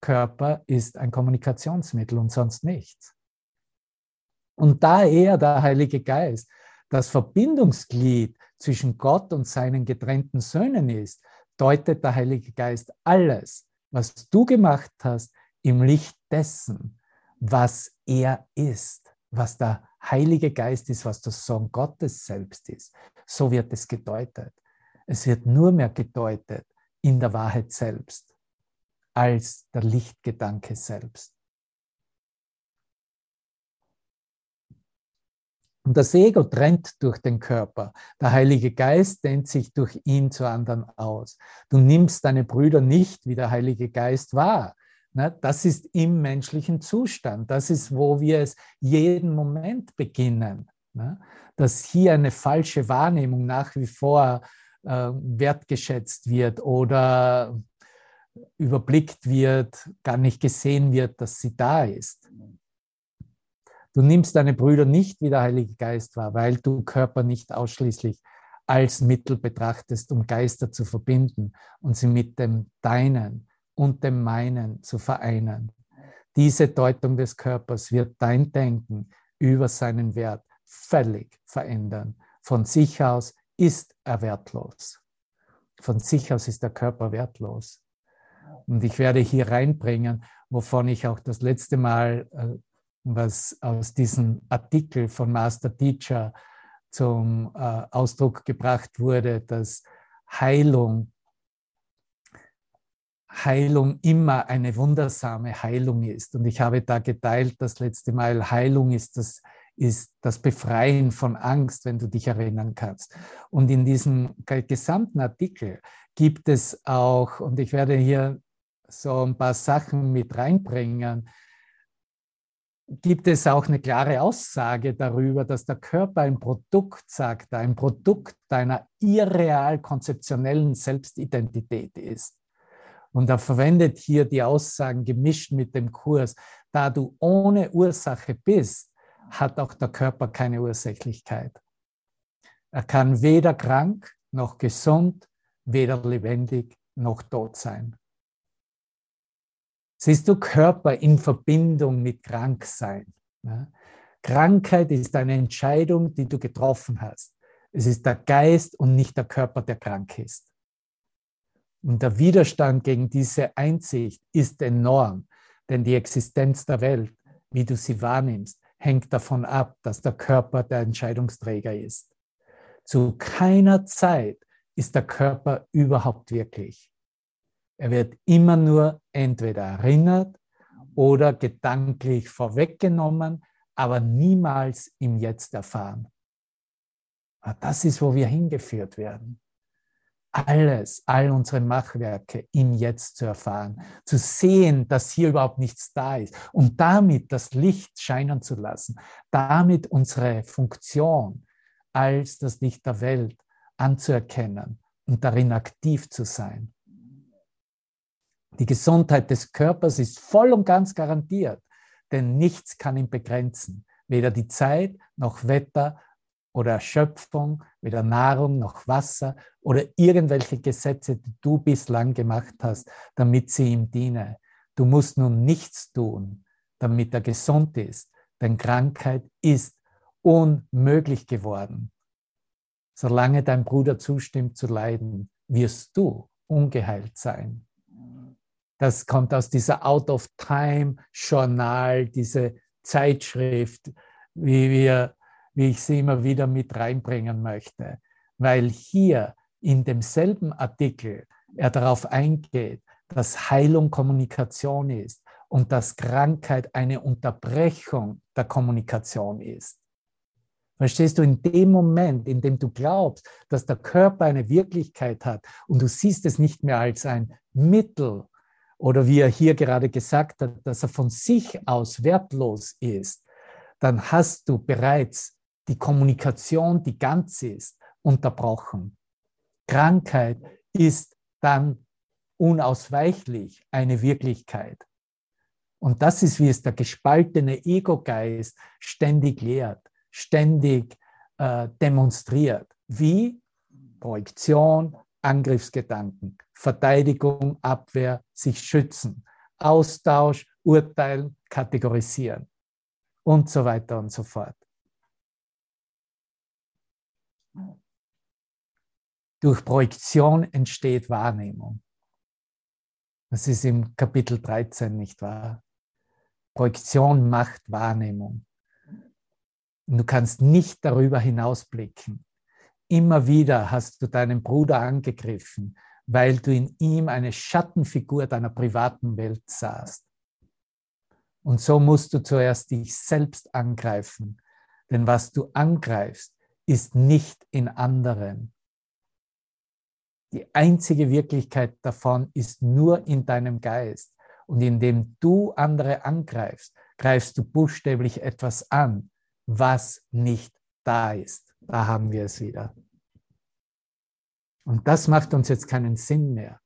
Körper ist ein Kommunikationsmittel und sonst nichts. Und da er, der Heilige Geist, das Verbindungsglied zwischen Gott und seinen getrennten Söhnen ist, deutet der Heilige Geist alles, was du gemacht hast, im Licht dessen, was er ist, was der Heilige Geist ist, was der Sohn Gottes selbst ist. So wird es gedeutet. Es wird nur mehr gedeutet in der Wahrheit selbst als der Lichtgedanke selbst. Und das Ego trennt durch den Körper. Der Heilige Geist dehnt sich durch ihn zu anderen aus. Du nimmst deine Brüder nicht, wie der Heilige Geist war. Ne, das ist im menschlichen Zustand. Das ist, wo wir es jeden Moment beginnen. Ne, dass hier eine falsche Wahrnehmung nach wie vor äh, wertgeschätzt wird oder überblickt wird, gar nicht gesehen wird, dass sie da ist. Du nimmst deine Brüder nicht, wie der Heilige Geist war, weil du Körper nicht ausschließlich als Mittel betrachtest, um Geister zu verbinden und sie mit dem Deinen und dem Meinen zu vereinen. Diese Deutung des Körpers wird dein Denken über seinen Wert völlig verändern. Von sich aus ist er wertlos. Von sich aus ist der Körper wertlos. Und ich werde hier reinbringen, wovon ich auch das letzte Mal äh, was aus diesem Artikel von Master Teacher zum äh, Ausdruck gebracht wurde, dass Heilung, Heilung immer eine wundersame Heilung ist. Und ich habe da geteilt das letzte Mal, Heilung ist das, ist das Befreien von Angst, wenn du dich erinnern kannst. Und in diesem gesamten Artikel gibt es auch, und ich werde hier so ein paar Sachen mit reinbringen, gibt es auch eine klare Aussage darüber, dass der Körper ein Produkt, sagt er, ein Produkt deiner irreal konzeptionellen Selbstidentität ist. Und er verwendet hier die Aussagen gemischt mit dem Kurs. Da du ohne Ursache bist, hat auch der Körper keine Ursächlichkeit. Er kann weder krank noch gesund, weder lebendig noch tot sein. Siehst du Körper in Verbindung mit Kranksein? Ja? Krankheit ist eine Entscheidung, die du getroffen hast. Es ist der Geist und nicht der Körper, der krank ist. Und der Widerstand gegen diese Einsicht ist enorm, denn die Existenz der Welt, wie du sie wahrnimmst, hängt davon ab, dass der Körper der Entscheidungsträger ist. Zu keiner Zeit ist der Körper überhaupt wirklich. Er wird immer nur entweder erinnert oder gedanklich vorweggenommen, aber niemals im Jetzt erfahren. Ah, das ist, wo wir hingeführt werden. Alles, all unsere Machwerke im Jetzt zu erfahren, zu sehen, dass hier überhaupt nichts da ist und damit das Licht scheinen zu lassen, damit unsere Funktion als das Licht der Welt anzuerkennen und darin aktiv zu sein. Die Gesundheit des Körpers ist voll und ganz garantiert, denn nichts kann ihn begrenzen. Weder die Zeit noch Wetter oder Erschöpfung, weder Nahrung noch Wasser oder irgendwelche Gesetze, die du bislang gemacht hast, damit sie ihm dienen. Du musst nun nichts tun, damit er gesund ist, denn Krankheit ist unmöglich geworden. Solange dein Bruder zustimmt zu leiden, wirst du ungeheilt sein. Das kommt aus dieser Out of Time Journal, diese Zeitschrift, wie, wir, wie ich sie immer wieder mit reinbringen möchte. Weil hier in demselben Artikel er darauf eingeht, dass Heilung Kommunikation ist und dass Krankheit eine Unterbrechung der Kommunikation ist. Verstehst du, in dem Moment, in dem du glaubst, dass der Körper eine Wirklichkeit hat und du siehst es nicht mehr als ein Mittel oder wie er hier gerade gesagt hat, dass er von sich aus wertlos ist, dann hast du bereits die Kommunikation, die ganz ist, unterbrochen. Krankheit ist dann unausweichlich eine Wirklichkeit. Und das ist, wie es der gespaltene Ego-Geist ständig lehrt ständig äh, demonstriert. Wie? Projektion, Angriffsgedanken, Verteidigung, Abwehr, sich schützen, Austausch, Urteilen, kategorisieren und so weiter und so fort. Durch Projektion entsteht Wahrnehmung. Das ist im Kapitel 13 nicht wahr. Projektion macht Wahrnehmung. Du kannst nicht darüber hinausblicken. Immer wieder hast du deinen Bruder angegriffen, weil du in ihm eine Schattenfigur deiner privaten Welt sahst. Und so musst du zuerst dich selbst angreifen, denn was du angreifst, ist nicht in anderen. Die einzige Wirklichkeit davon ist nur in deinem Geist. Und indem du andere angreifst, greifst du buchstäblich etwas an, was nicht da ist. Da haben wir es wieder. Und das macht uns jetzt keinen Sinn mehr.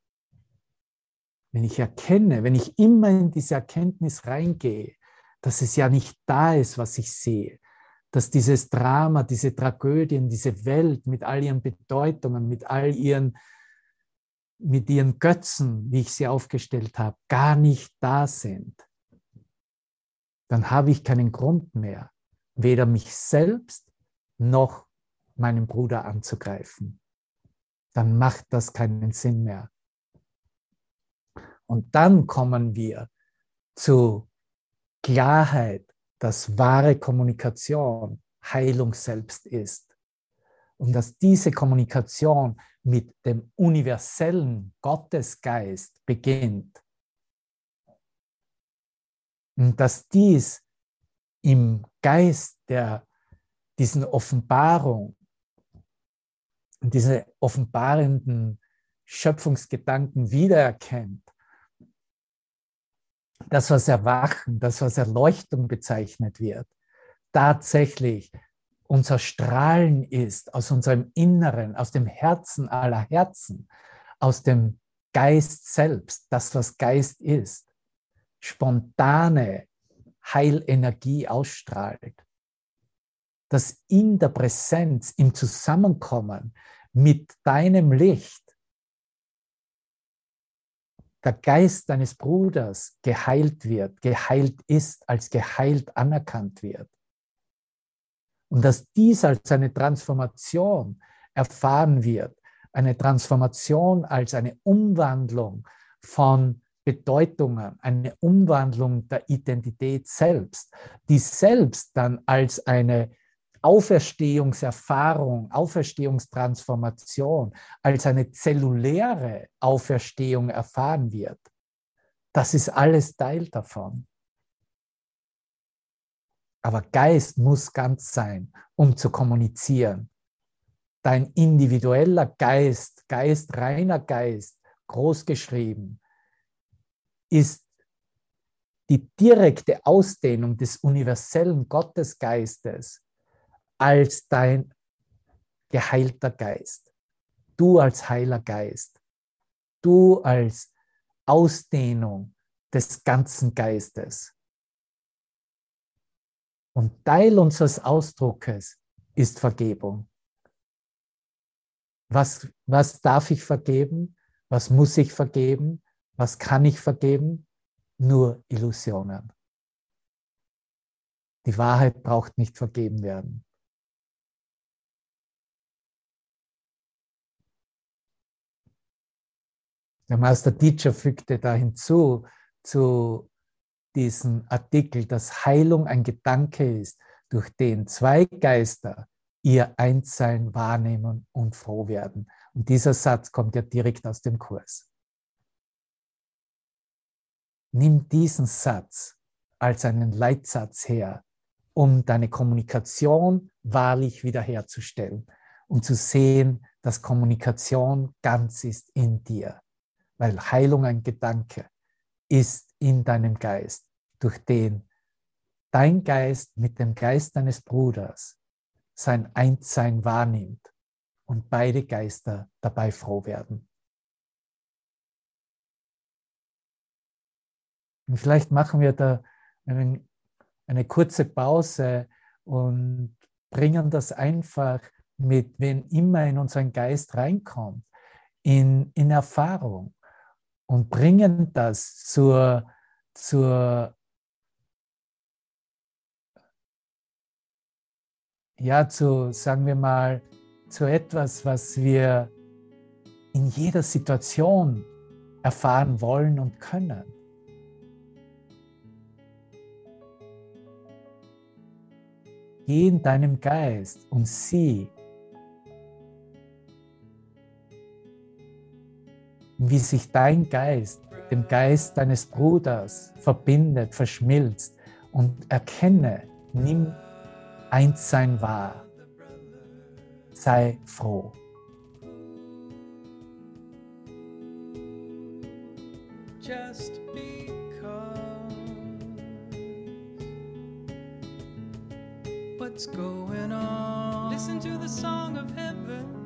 Wenn ich erkenne, wenn ich immer in diese Erkenntnis reingehe, dass es ja nicht da ist, was ich sehe, dass dieses Drama, diese Tragödien, diese Welt mit all ihren Bedeutungen, mit all ihren, mit ihren Götzen, wie ich sie aufgestellt habe, gar nicht da sind, dann habe ich keinen Grund mehr, weder mich selbst noch meinen Bruder anzugreifen. Dann macht das keinen Sinn mehr. Und dann kommen wir zu Klarheit, dass wahre Kommunikation Heilung selbst ist. Und dass diese Kommunikation mit dem universellen Gottesgeist beginnt. Und dass dies im Geist der diesen Offenbarung, diese offenbarenden Schöpfungsgedanken wiedererkennt, das, was Erwachen, das, was Erleuchtung bezeichnet wird, tatsächlich unser Strahlen ist aus unserem Inneren, aus dem Herzen aller Herzen, aus dem Geist selbst, das, was Geist ist, spontane, Heilenergie ausstrahlt. Dass in der Präsenz, im Zusammenkommen mit deinem Licht der Geist deines Bruders geheilt wird, geheilt ist, als geheilt anerkannt wird. Und dass dies als eine Transformation erfahren wird, eine Transformation als eine Umwandlung von Bedeutungen, eine Umwandlung der Identität selbst, die selbst dann als eine Auferstehungserfahrung, Auferstehungstransformation, als eine zelluläre Auferstehung erfahren wird. Das ist alles Teil davon. Aber Geist muss ganz sein, um zu kommunizieren. Dein individueller Geist, Geist, reiner Geist, großgeschrieben, ist die direkte Ausdehnung des universellen Gottesgeistes als dein geheilter Geist. Du als heiler Geist. Du als Ausdehnung des ganzen Geistes. Und Teil unseres Ausdruckes ist Vergebung. Was, was darf ich vergeben? Was muss ich vergeben? Was kann ich vergeben? Nur Illusionen. Die Wahrheit braucht nicht vergeben werden. Der Master Teacher fügte da hinzu, zu diesem Artikel, dass Heilung ein Gedanke ist, durch den zwei Geister ihr Einssein wahrnehmen und froh werden. Und dieser Satz kommt ja direkt aus dem Kurs. Nimm diesen Satz als einen Leitsatz her um deine Kommunikation wahrlich wiederherzustellen und zu sehen, dass Kommunikation ganz ist in dir, weil Heilung ein Gedanke ist in deinem Geist, durch den dein Geist mit dem Geist deines Bruders sein Einssein wahrnimmt und beide Geister dabei froh werden. Und vielleicht machen wir da einen, eine kurze Pause und bringen das einfach mit, wenn immer in unseren Geist reinkommt, in, in Erfahrung und bringen das zur, zur ja, zu, sagen wir mal, zu etwas, was wir in jeder Situation erfahren wollen und können. Geh in deinem Geist und sieh, wie sich dein Geist mit dem Geist deines Bruders verbindet, verschmilzt und erkenne, nimm eins sein wahr. Sei froh. Just because what's going on? Listen to the song of heaven.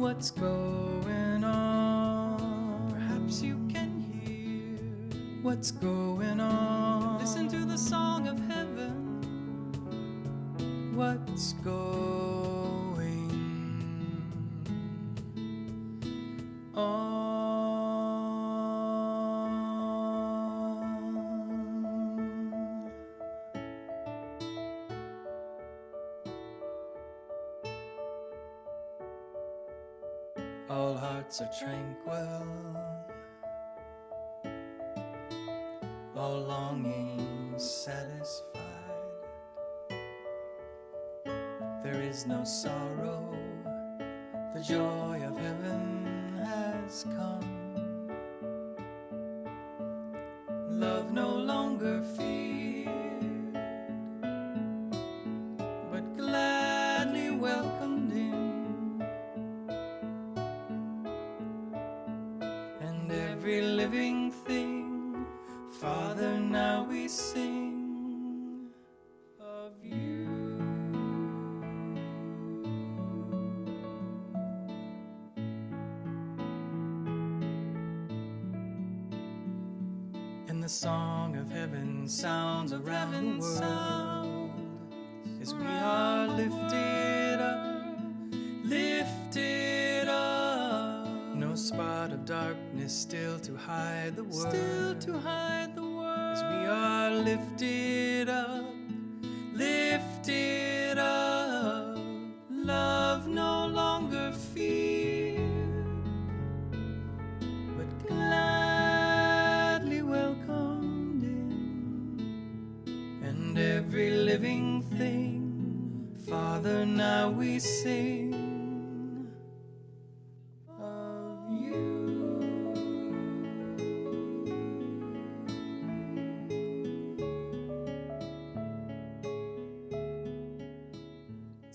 What's going on? Perhaps you can hear what's going on. Listen to the song of heaven what's going All hearts are tranquil, all longings satisfied. there is no sorrow, the joy of heaven has come.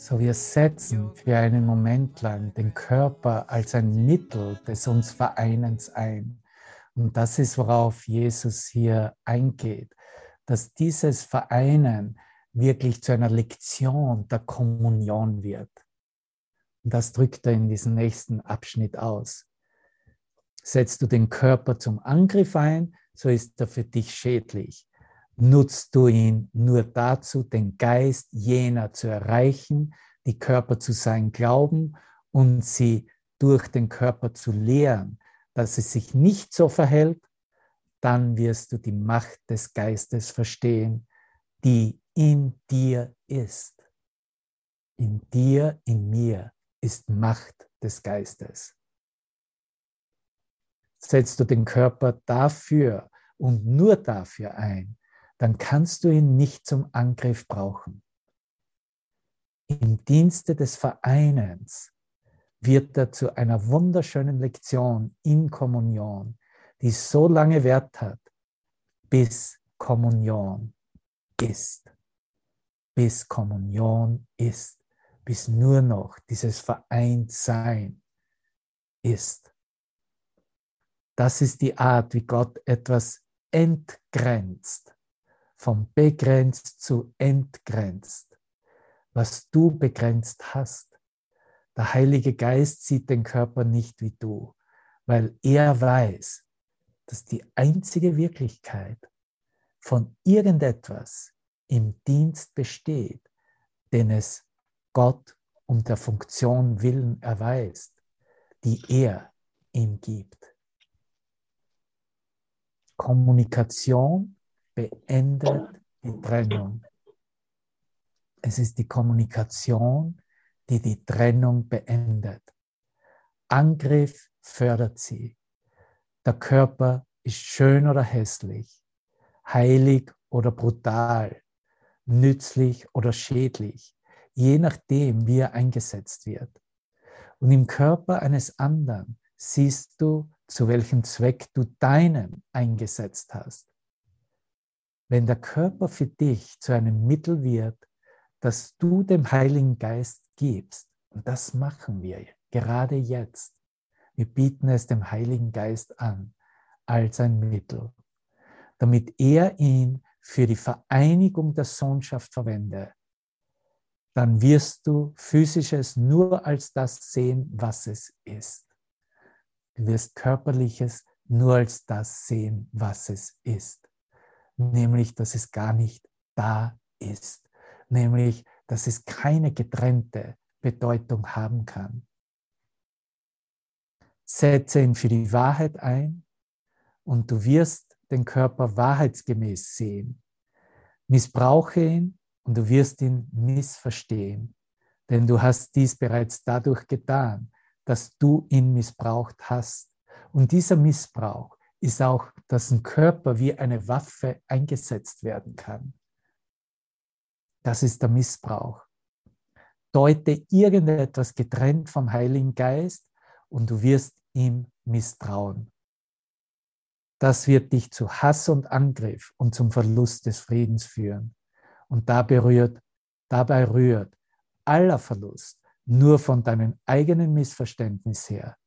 So, wir setzen für einen Moment lang den Körper als ein Mittel des uns Vereinens ein. Und das ist, worauf Jesus hier eingeht, dass dieses Vereinen wirklich zu einer Lektion der Kommunion wird. Und das drückt er in diesem nächsten Abschnitt aus. Setzt du den Körper zum Angriff ein, so ist er für dich schädlich. Nutzt du ihn nur dazu, den Geist jener zu erreichen, die Körper zu sein glauben und sie durch den Körper zu lehren, dass es sich nicht so verhält, dann wirst du die Macht des Geistes verstehen, die in dir ist. In dir, in mir ist Macht des Geistes. Setzt du den Körper dafür und nur dafür ein, dann kannst du ihn nicht zum Angriff brauchen. Im Dienste des Vereinens wird er zu einer wunderschönen Lektion in Kommunion, die so lange Wert hat, bis Kommunion ist, bis Kommunion ist, bis nur noch dieses Vereintsein ist. Das ist die Art, wie Gott etwas entgrenzt, vom begrenzt zu entgrenzt, was du begrenzt hast. Der Heilige Geist sieht den Körper nicht wie du, weil er weiß, dass die einzige Wirklichkeit von irgendetwas im Dienst besteht, den es Gott um der Funktion willen erweist, die er ihm gibt. Kommunikation beendet die Trennung. Es ist die Kommunikation, die die Trennung beendet. Angriff fördert sie. Der Körper ist schön oder hässlich, heilig oder brutal, nützlich oder schädlich, je nachdem, wie er eingesetzt wird. Und im Körper eines anderen siehst du zu welchem Zweck du deinen eingesetzt hast. Wenn der Körper für dich zu einem Mittel wird, das du dem Heiligen Geist gibst, und das machen wir gerade jetzt, wir bieten es dem Heiligen Geist an als ein Mittel, damit er ihn für die Vereinigung der Sohnschaft verwende, dann wirst du physisches nur als das sehen, was es ist. Du wirst Körperliches nur als das sehen, was es ist. Nämlich, dass es gar nicht da ist. Nämlich, dass es keine getrennte Bedeutung haben kann. Setze ihn für die Wahrheit ein und du wirst den Körper wahrheitsgemäß sehen. Missbrauche ihn und du wirst ihn missverstehen, denn du hast dies bereits dadurch getan, dass du ihn missbraucht hast. Und dieser Missbrauch ist auch, dass ein Körper wie eine Waffe eingesetzt werden kann. Das ist der Missbrauch. Deute irgendetwas getrennt vom Heiligen Geist und du wirst ihm misstrauen. Das wird dich zu Hass und Angriff und zum Verlust des Friedens führen. Und dabei rührt, dabei rührt aller Verlust nur von deinem eigenen Missverständnis her.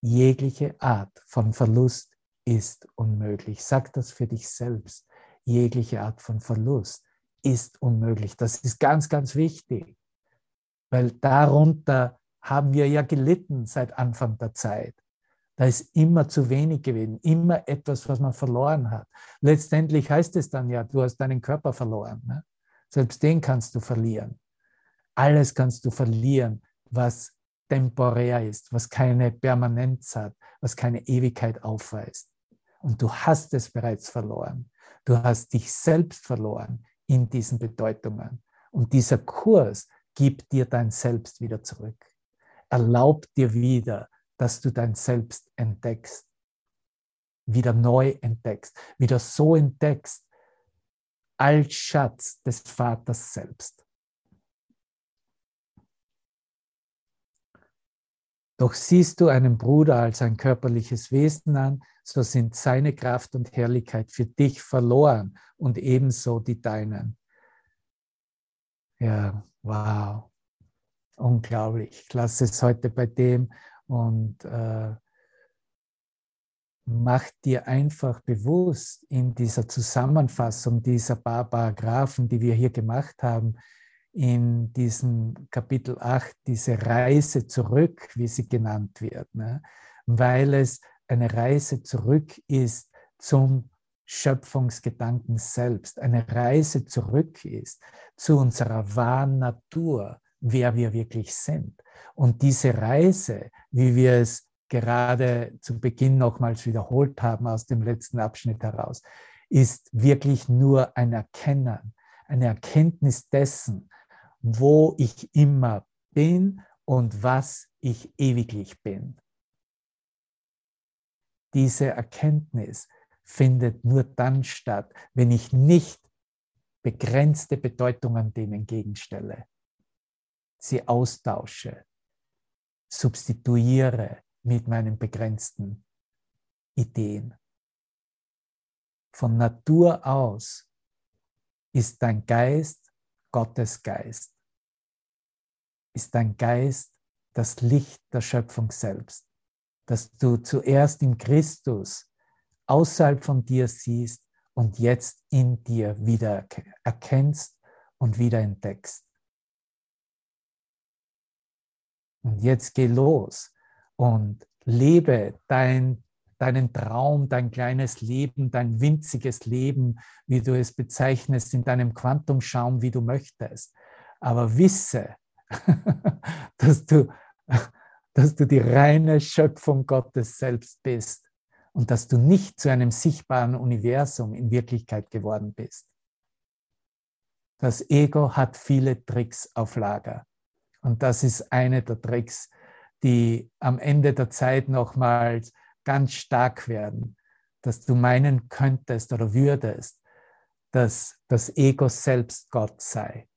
Jegliche Art von Verlust ist unmöglich. Sag das für dich selbst. Jegliche Art von Verlust ist unmöglich. Das ist ganz, ganz wichtig, weil darunter haben wir ja gelitten seit Anfang der Zeit. Da ist immer zu wenig gewesen, immer etwas, was man verloren hat. Letztendlich heißt es dann ja, du hast deinen Körper verloren. Ne? Selbst den kannst du verlieren. Alles kannst du verlieren, was temporär ist, was keine Permanenz hat, was keine Ewigkeit aufweist. Und du hast es bereits verloren. Du hast dich selbst verloren in diesen Bedeutungen. Und dieser Kurs gibt dir dein Selbst wieder zurück. Erlaubt dir wieder, dass du dein Selbst entdeckst, wieder neu entdeckst, wieder so entdeckst, als Schatz des Vaters selbst. Doch siehst du einen Bruder als ein körperliches Wesen an, so sind seine Kraft und Herrlichkeit für dich verloren und ebenso die deinen. Ja, wow, unglaublich. Ich lasse es heute bei dem und äh, mach dir einfach bewusst in dieser Zusammenfassung dieser paar Paragraphen, die wir hier gemacht haben, in diesem Kapitel 8 diese Reise zurück, wie sie genannt wird, ne? weil es eine Reise zurück ist zum Schöpfungsgedanken selbst, eine Reise zurück ist zu unserer wahren Natur, wer wir wirklich sind. Und diese Reise, wie wir es gerade zu Beginn nochmals wiederholt haben aus dem letzten Abschnitt heraus, ist wirklich nur ein Erkennen, eine Erkenntnis dessen, wo ich immer bin und was ich ewiglich bin. Diese Erkenntnis findet nur dann statt, wenn ich nicht begrenzte Bedeutungen dem entgegenstelle, sie austausche, substituiere mit meinen begrenzten Ideen. Von Natur aus ist dein Geist Gottes Geist. Ist dein Geist das Licht der Schöpfung selbst, das du zuerst in Christus außerhalb von dir siehst und jetzt in dir wieder erkennst und wieder entdeckst. Und jetzt geh los und lebe dein, deinen Traum, dein kleines Leben, dein winziges Leben, wie du es bezeichnest, in deinem Quantumschaum, wie du möchtest. Aber wisse, <laughs> dass du, dass du die reine Schöpfung Gottes selbst bist und dass du nicht zu einem sichtbaren Universum in Wirklichkeit geworden bist. Das Ego hat viele Tricks auf Lager. Und das ist eine der Tricks, die am Ende der Zeit nochmals ganz stark werden, dass du meinen könntest oder würdest, dass das Ego selbst Gott sei.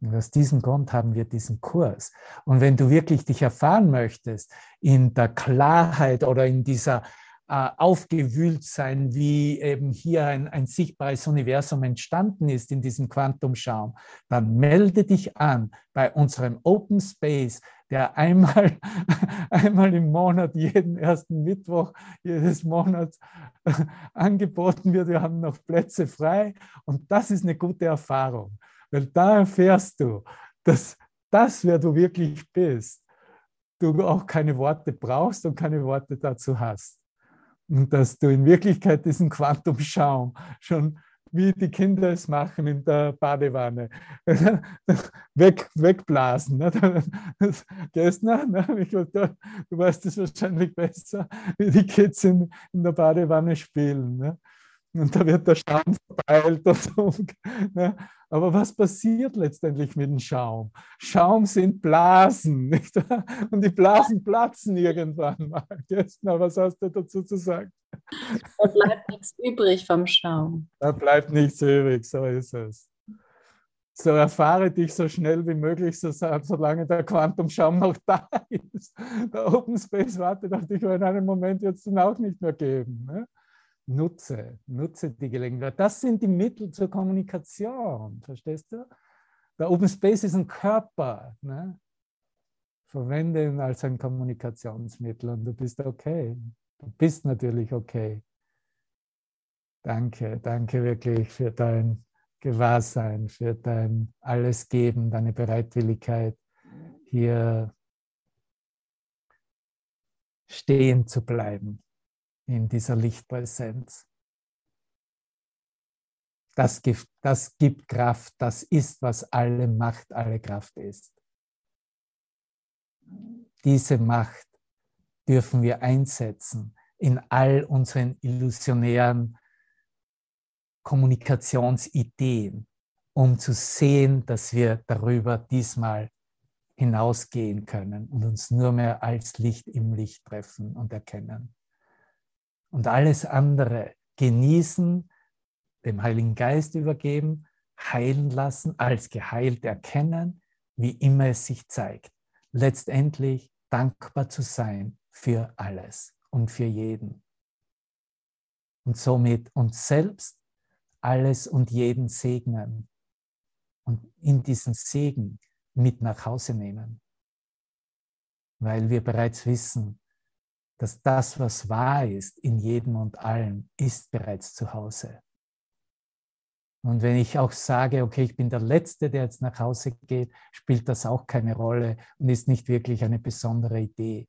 Und aus diesem Grund haben wir diesen Kurs. Und wenn du wirklich dich erfahren möchtest in der Klarheit oder in dieser äh, aufgewühlt sein, wie eben hier ein, ein sichtbares Universum entstanden ist in diesem Quantumschaum, dann melde dich an bei unserem Open Space, der einmal, <laughs> einmal im Monat, jeden ersten Mittwoch jedes Monats <laughs> angeboten wird. Wir haben noch Plätze frei und das ist eine gute Erfahrung, weil da erfährst du, dass das, wer du wirklich bist, du auch keine Worte brauchst und keine Worte dazu hast. Und dass du in Wirklichkeit diesen Quantumschaum schon wie die Kinder es machen in der Badewanne. <laughs> Weg, wegblasen. Ne? <laughs> Gestern, du weißt es wahrscheinlich besser, wie die Kids in, in der Badewanne spielen. Ne? Und da wird der Schaum verteilt. Und <laughs> so, ne? Aber was passiert letztendlich mit dem Schaum? Schaum sind Blasen, <laughs> nicht wahr? Und die Blasen platzen irgendwann mal. Gestern, was hast du dazu zu sagen? Da bleibt nichts übrig vom Schaum. Da bleibt nichts übrig, so ist es. So erfahre dich so schnell wie möglich, so, solange der Quantumschaum noch da ist. Der Open Space wartet auf dich, aber in einem Moment wird es ihn auch nicht mehr geben. Ne? Nutze, nutze die Gelegenheit. Das sind die Mittel zur Kommunikation, verstehst du? Der Open Space ist ein Körper. Ne? Verwende ihn als ein Kommunikationsmittel und du bist okay. Du bist natürlich okay. Danke, danke wirklich für dein Gewahrsein, für dein Alles geben, deine Bereitwilligkeit, hier stehen zu bleiben in dieser Lichtpräsenz. Das gibt, das gibt Kraft, das ist, was alle Macht, alle Kraft ist. Diese Macht dürfen wir einsetzen in all unseren illusionären Kommunikationsideen, um zu sehen, dass wir darüber diesmal hinausgehen können und uns nur mehr als Licht im Licht treffen und erkennen und alles andere genießen, dem Heiligen Geist übergeben, heilen lassen, als geheilt erkennen, wie immer es sich zeigt. Letztendlich dankbar zu sein für alles und für jeden. Und somit uns selbst alles und jeden segnen und in diesen Segen mit nach Hause nehmen. Weil wir bereits wissen, dass das, was wahr ist in jedem und allem, ist bereits zu Hause. Und wenn ich auch sage, okay, ich bin der Letzte, der jetzt nach Hause geht, spielt das auch keine Rolle und ist nicht wirklich eine besondere Idee.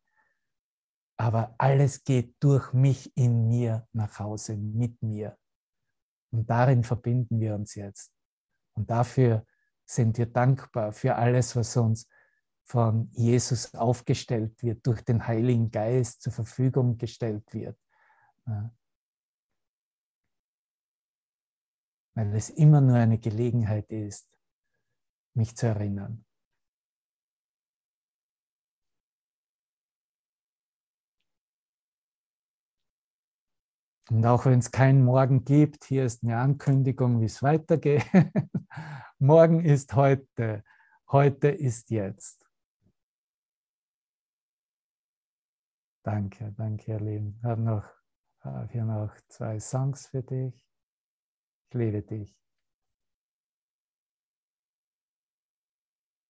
Aber alles geht durch mich in mir nach Hause, mit mir. Und darin verbinden wir uns jetzt. Und dafür sind wir dankbar für alles, was uns von Jesus aufgestellt wird, durch den Heiligen Geist zur Verfügung gestellt wird. Weil es immer nur eine Gelegenheit ist, mich zu erinnern. Und auch wenn es keinen Morgen gibt, hier ist eine Ankündigung, wie es weitergeht. <laughs> Morgen ist heute, heute ist jetzt. Danke, danke, ihr Lieben. Ich habe noch, hab hier noch zwei Songs für dich. Ich liebe dich.